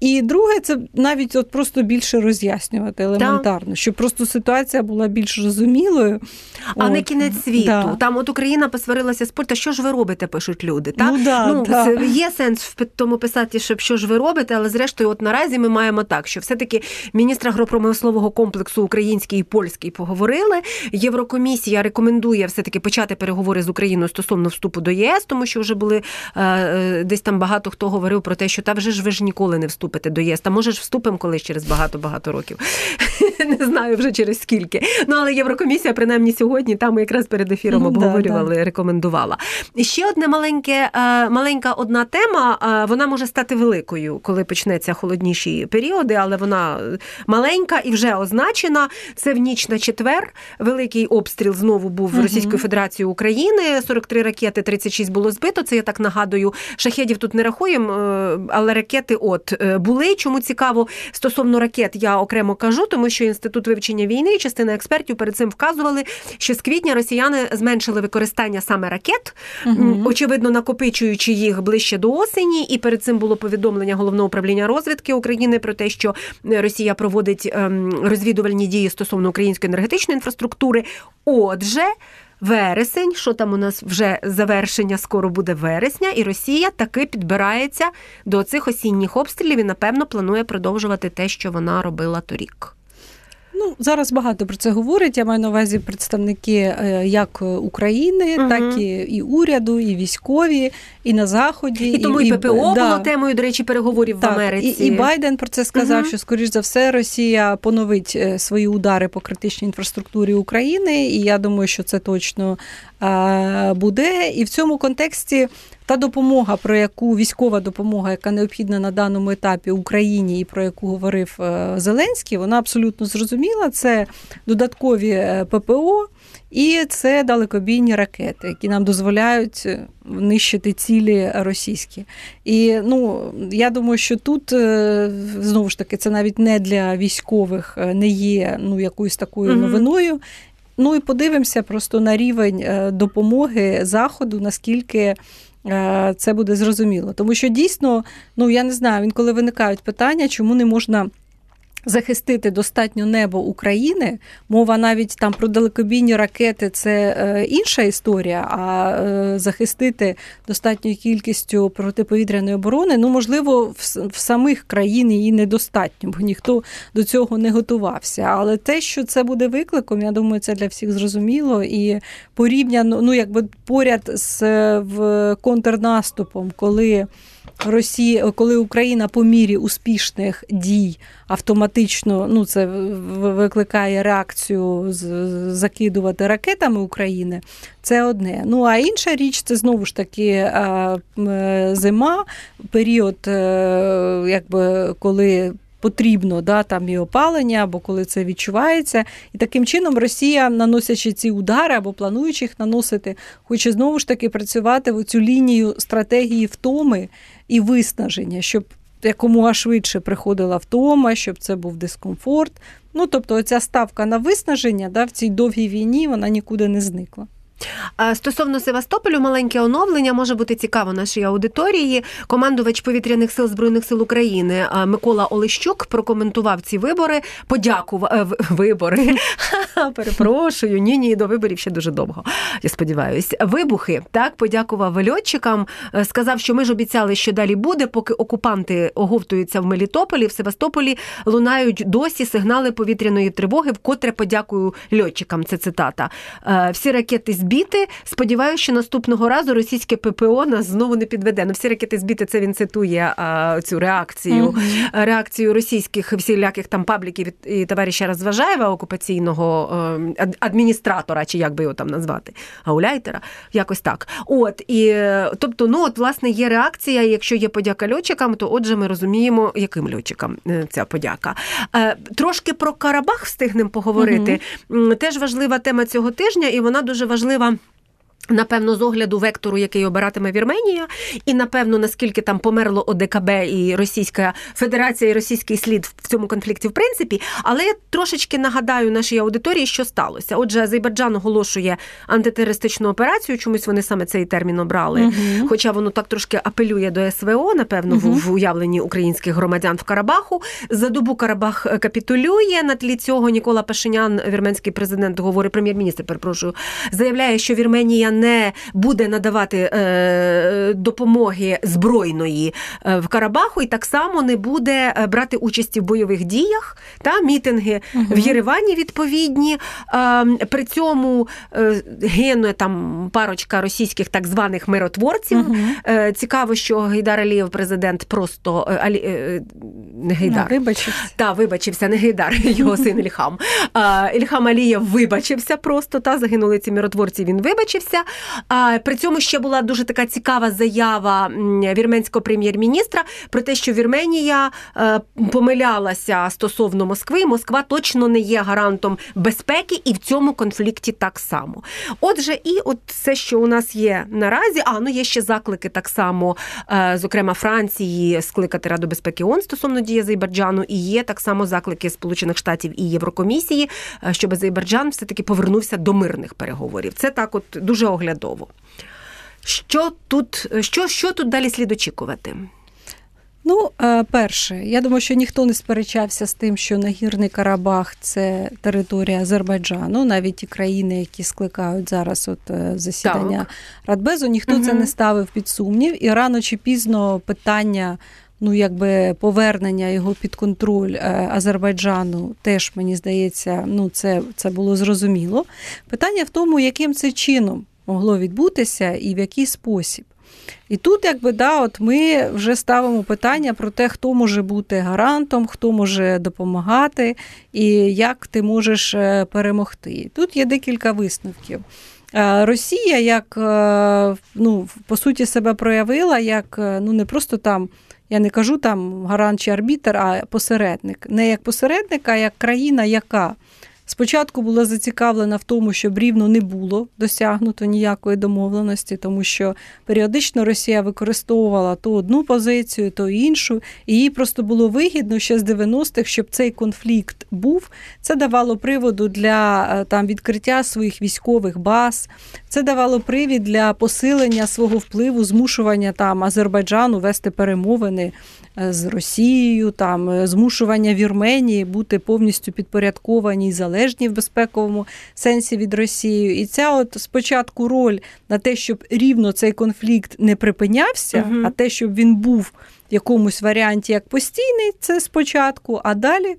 І друге, це навіть от просто більше роз'яснювати елементарно, да. щоб просто ситуація була більш розумілою. А от. не кінець світу. Да. Там от Україна посварилася з Та що ж ви робите, пишуть люди. Та? Ну, да, ну, да. Є сенс в тому писати, щоб що ж ви робите, але зрештою, от наразі ми маємо так, що все-таки міністр агропромислового комплексу український і польський поговорили. Єврокомісія рекомендує все-таки почати переговори з Україною стосовно вступу до ЄС, тому що вже були е, е десь там багато хто говорив про те, що та вже ж ви ж ніколи не вступите вступити до ЄС. Та може ж вступимо колись через багато-багато років. Не знаю вже через скільки. Ну але Єврокомісія, принаймні сьогодні, там ми якраз перед ефіром ну, обговорювали, да, рекомендувала. Ще одне маленьке, е, маленька одна тема. Е, вона може стати великою, коли почнеться холодніші періоди, але вона маленька і вже означена. Це в ніч на четвер. Великий обстріл знову був угу. Російською Федерацією України. 43 ракети, 36 було збито. Це я так нагадую. Шахедів тут не рахуємо, е, але ракети от були. Чому цікаво стосовно ракет, я окремо кажу, тому що інститут вивчення війни. Частина експертів перед цим вказували, що з квітня росіяни зменшили використання саме ракет, угу. очевидно, накопичуючи їх ближче до осені. І перед цим було повідомлення головного управління розвідки України про те, що Росія проводить ем, розвідувальні дії стосовно української енергетичної інфраструктури. Отже. Вересень, що там у нас вже завершення, скоро буде вересня, і Росія таки підбирається до цих осінніх обстрілів і, напевно, планує продовжувати те, що вона робила торік. Ну зараз багато про це говорять. Я маю на увазі представники е, як України, угу. так і і уряду, і військові, і на заході. І, і тому і ППО да. було темою, до речі, переговорів так, в Америці. І, і Байден про це сказав, угу. що скоріш за все Росія поновить е, свої удари по критичній інфраструктурі України. І я думаю, що це точно буде. І в цьому контексті та допомога, про яку військова допомога, яка необхідна на даному етапі Україні, і про яку говорив е, Зеленський, вона абсолютно зрозуміла. Це додаткові е, ППО. І це далекобійні ракети, які нам дозволяють е, нищити цілі російські. І ну я думаю, що тут знову ж таки це навіть не для військових не є ну якоюсь такою новиною. Ну і подивимося просто на рівень допомоги заходу, наскільки це буде зрозуміло. Тому що дійсно, ну я не знаю, інколи виникають питання, чому не можна захистити достатньо небо України. Мова навіть там про далекобійні ракети це е, інша історія. А е, захистити достатньою кількістю протиповітряної оборони, ну можливо, в, в самих країн її недостатньо, бо ніхто до цього не готувався. Але те, що це буде викликом, я думаю, це для всіх зрозуміло. І порівняно, ну якби поряд з в контрнаступом, коли Росія, коли Україна по мірі успішних дій автоматично ну це викликає реакцію закидувати ракетами України, це одне. Ну а інша річ це знову ж таки зима, період, е, якби коли потрібно да, там і опалення, або коли це відчувається. І таким чином Росія, наносячи ці удари або плануючи їх наносити, хоче знову ж таки працювати в цю лінію стратегії втоми і виснаження, щоб якомога швидше приходила втома, щоб це був дискомфорт. Ну тобто, оця ставка на виснаження да, в цій довгій війні вона нікуди не зникла. Стосовно Севастополю, маленьке оновлення може бути цікаво нашій аудиторії. Командувач повітряних сил збройних сил України Микола Олещук прокоментував ці вибори. Подякував е, вибори. Перепрошую, ні, ні, до виборів ще дуже довго. Я сподіваюся, вибухи так подякував льотчикам. Е, сказав, що ми ж обіцяли, що далі буде, поки окупанти оговтуються в Мелітополі, в Севастополі лунають досі сигнали повітряної тривоги. Вкотре подякую льотчикам. Це цитата. Е, всі ракети з збіти. Сподіваюся, що наступного разу російське ППО нас знову не підведе. Ну, всі ракети збіти, це він цитує а, цю реакцію, uh реакцію російських всіляких там пабліків і товариша Розважаєва, окупаційного е, адміністратора, чи як би його там назвати, гауляйтера, якось так. От і тобто, ну от власне є реакція. Якщо є подяка льотчикам, то отже, ми розуміємо, яким льотчикам е, ця подяка. Е, трошки про Карабах встигнемо поговорити. uh Теж важлива тема цього тижня, і вона дуже важлива важлива. Напевно, з огляду вектору, який обиратиме Вірменія, і напевно, наскільки там померло ОДКБ і Російська Федерація і російський слід в цьому конфлікті, в принципі, але я трошечки нагадаю нашій аудиторії, що сталося. Отже, Азербайджан оголошує антитерористичну операцію. Чомусь вони саме цей термін обрали. uh Хоча воно так трошки апелює до СВО, напевно, uh в, в уявленні українських громадян в Карабаху. За добу Карабах капітулює. На тлі цього Нікола Пашинян, вірменський президент, говорить прем'єр-міністр, перепрошую, заявляє, що Вірменія не буде надавати е, допомоги збройної е, в Карабаху, і так само не буде е, брати участі в бойових діях та мітинги угу. в Єревані відповідні. При цьому гине там парочка російських так званих миротворців. Угу. Цікаво, що Гейдар Алієв, президент, просто Алі... не Гейдар. Не, вибачився. Та, вибачився, не Гейдар, його син Ільхам. Ільхам Алієв вибачився просто, та загинули ці миротворці. Він вибачився. При цьому ще була дуже така цікава заява вірменського прем'єр-міністра про те, що Вірменія е, помилялася стосовно Москви. Москва точно не є гарантом безпеки, і в цьому конфлікті так само. Отже, і от все, що у нас є наразі, а ну є ще заклики так само, е, зокрема Франції, скликати Раду безпеки ООН стосовно дії Азербайджану, і є так само заклики Сполучених Штатів і Єврокомісії, е, щоб Азербайджан все таки повернувся до мирних переговорів. Це так, от дуже оглядово. Що тут, що, що тут далі слід очікувати? Ну, е, перше, я думаю, що ніхто не сперечався з тим, що Нагірний Карабах це територія Азербайджану, навіть ті країни, які скликають зараз от е, засідання так. Радбезу, ніхто угу. це не ставив під сумнів, і рано чи пізно питання. Ну, якби повернення його під контроль е, Азербайджану, теж мені здається, ну це це було зрозуміло. Питання в тому, яким це чином могло відбутися і в який спосіб. І тут, якби да, от ми вже ставимо питання про те, хто може бути гарантом, хто може допомагати і як ти можеш е, перемогти. Тут є декілька висновків. Е, Росія, як е, ну, по суті, себе проявила, як ну не просто там. Я не кажу там гарант чи арбітр, а посередник. Не як посередник, а як країна, яка Спочатку була зацікавлена в тому, щоб рівно не було досягнуто ніякої домовленості, тому що періодично Росія використовувала то одну позицію, то іншу, і їй просто було вигідно ще з 90-х, щоб цей конфлікт був. Це давало приводу для е, там відкриття своїх військових баз, це давало привід для посилення свого впливу, змушування там Азербайджану вести перемовини з Росією, там е, змушування Вірменії бути повністю підпорядковані і залежні в безпековому сенсі від Росії. І ця от спочатку роль на те, щоб рівно цей конфлікт не припинявся, угу. а те, щоб він був в якомусь варіанті як постійний, це спочатку, а далі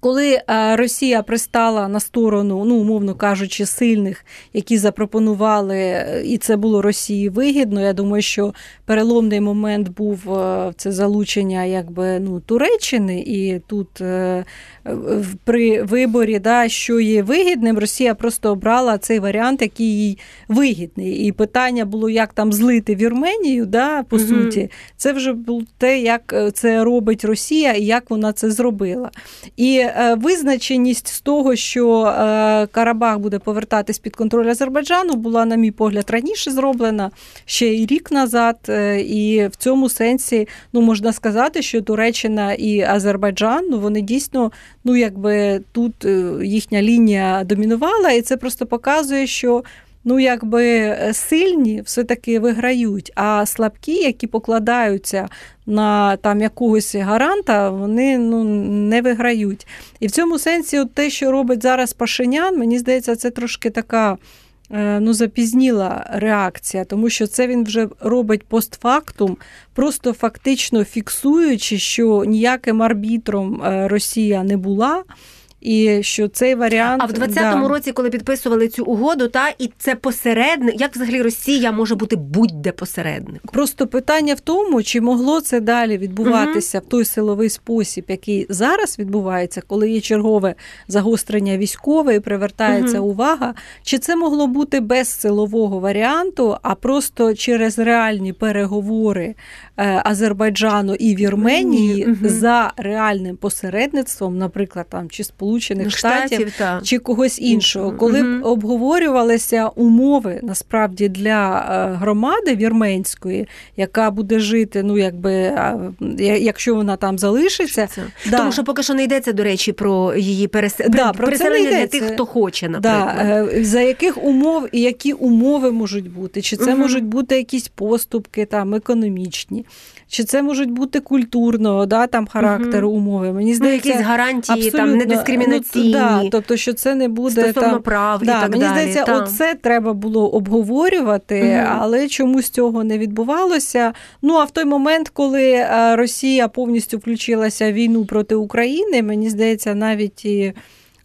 коли е, Росія пристала на сторону, ну умовно кажучи, сильних, які запропонували, е, і це було Росії вигідно. Я думаю, що переломний момент був е, це залучення якби ну Туреччини, і тут при виборі, да, що є вигідним, Росія просто обрала цей варіант, який їй вигідний. І питання було, як там злити Вірменію, да, по угу. суті, це вже було те, як це робить Росія і як вона це зробила. І Е, визначеність з того, що е, Карабах буде повертатись під контроль Азербайджану, була, на мій погляд, раніше зроблена ще й рік назад. Е, і в цьому сенсі ну, можна сказати, що Туреччина і Азербайджан ну, вони дійсно ну, якби тут їхня лінія домінувала, і це просто показує, що ну якби е, сильні все-таки виграють, а слабкі, які покладаються на там якогось гаранта, вони ну не виграють. І в цьому сенсі, от те, що робить зараз Пашинян, мені здається, це трошки така. Е, ну, запізніла реакція, тому що це він вже робить постфактум, просто фактично фіксуючи, що ніяким арбітром е, Росія не була. І що цей варіант а в 20-му да. році, коли підписували цю угоду, та і це посередник, як взагалі Росія може бути будь-де посередником? Просто питання в тому, чи могло це далі відбуватися угу. в той силовий спосіб, який зараз відбувається, коли є чергове загострення військове і привертається угу. увага, чи це могло бути без силового варіанту, а просто через реальні переговори Е, Азербайджану і Вірменії угу. за реальним посередництвом, наприклад, там чи Сполучених Штатів, Штатів та. чи когось іншого, коли угу. б обговорювалися умови насправді для е, громади вірменської, яка буде жити, ну якби якщо вона там залишиться, да. тому що поки що не йдеться до речі про її перес... да, про переселення для тих, хто хоче, наприклад. Да. Е, за яких умов і які умови можуть бути? Чи це угу. можуть бути якісь поступки там економічні? Чи це можуть бути культурного да, там характеру угу. умови? Мені ну, здається, ну, якісь гарантії там недискримінаційні. Ну, да, тобто, що це не буде стосовно там, прав да, і так мені далі. здається, там. оце треба було обговорювати, угу. але чомусь цього не відбувалося. Ну а в той момент, коли е, Росія повністю включилася в війну проти України, мені здається, навіть і.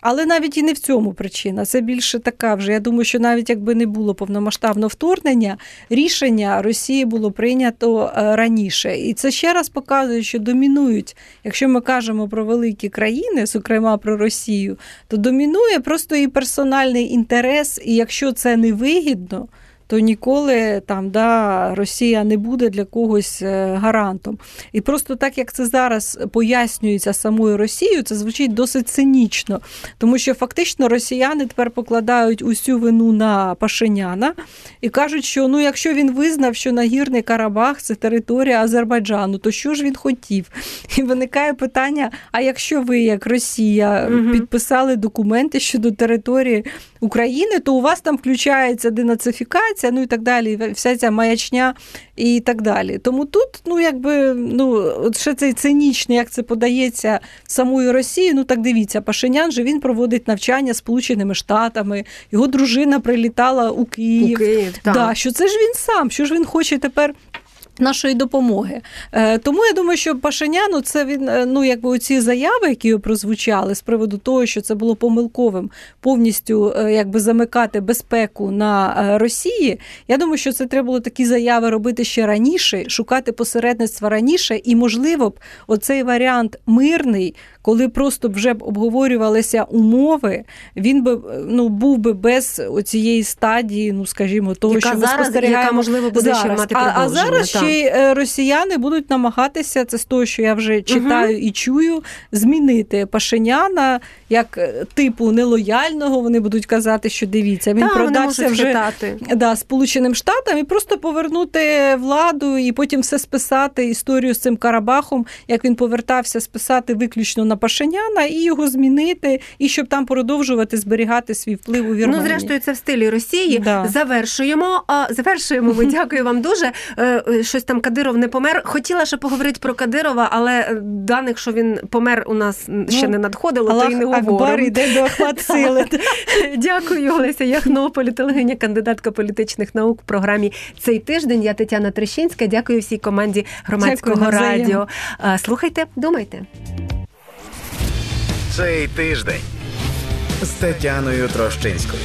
Але навіть і не в цьому причина. Це більше така вже. Я думаю, що навіть якби не було повномасштабного вторгнення, рішення Росії було прийнято е, раніше. І це ще раз показує, що домінують, якщо ми кажемо про великі країни, зокрема про Росію, то домінує просто і персональний інтерес. І якщо це не вигідно, то ніколи там да, Росія не буде для когось е, гарантом. І просто так як це зараз пояснюється самою Росією, це звучить досить цинічно, тому що фактично росіяни тепер покладають усю вину на Пашиняна і кажуть, що ну, якщо він визнав, що Нагірний Карабах це територія Азербайджану, то що ж він хотів? І виникає питання: а якщо ви, як Росія, Мгм. підписали документи щодо території України, то у вас там включається денацифікація, ну і так далі, вся ця маячня і так далі. Тому тут, ну якби ну от ще цей цинічний, як це подається самою Росією. Ну так дивіться, Пашинян же він проводить навчання Сполученими Штатами, його дружина прилітала у Київ. У Київ, так. Да, що це ж він сам, що ж він хоче тепер. Нашої допомоги. Е, тому я думаю, що Пашиняну це він, е, ну якби оці заяви, які прозвучали з приводу того, що це було помилковим повністю е, якби замикати безпеку на Росії. Я думаю, що це треба було такі заяви робити ще раніше, шукати посередництва раніше, і можливо б оцей варіант мирний, коли просто вже б обговорювалися умови, він би ну був би без оцієї стадії, ну скажімо, того, Яка що ми спостерігаємо яка, можливо, буде ще мати а, а зараз. Ще й росіяни будуть намагатися це з того, що я вже читаю і чую, змінити Пашиняна як е, типу нелояльного. Вони будуть казати, що дивіться, він Та, продався вже да, Сполученим Штатам і просто повернути владу і потім все списати історію з цим Карабахом, як він повертався списати виключно на Пашиняна і його змінити, і щоб там продовжувати зберігати свій вплив у Вірменії. Ну, зрештою, це в стилі Росії. Да. Завершуємо. А, завершуємо. Ми дякую вам дуже. Е, е, Щось там Кадиров не помер. Хотіла ще поговорити про Кадирова, але даних, що він помер, у нас ще Ну, не надходило, Аллах то й не Акбар йде до Ахмат сили. Дякую, Олеся Яхнополь, телегиня, кандидатка політичних наук в програмі цей тиждень. Я Тетяна Трещинська. Дякую всій команді громадського Дякую, радіо. Слухайте, думайте. Цей тиждень з Тетяною Трощинською.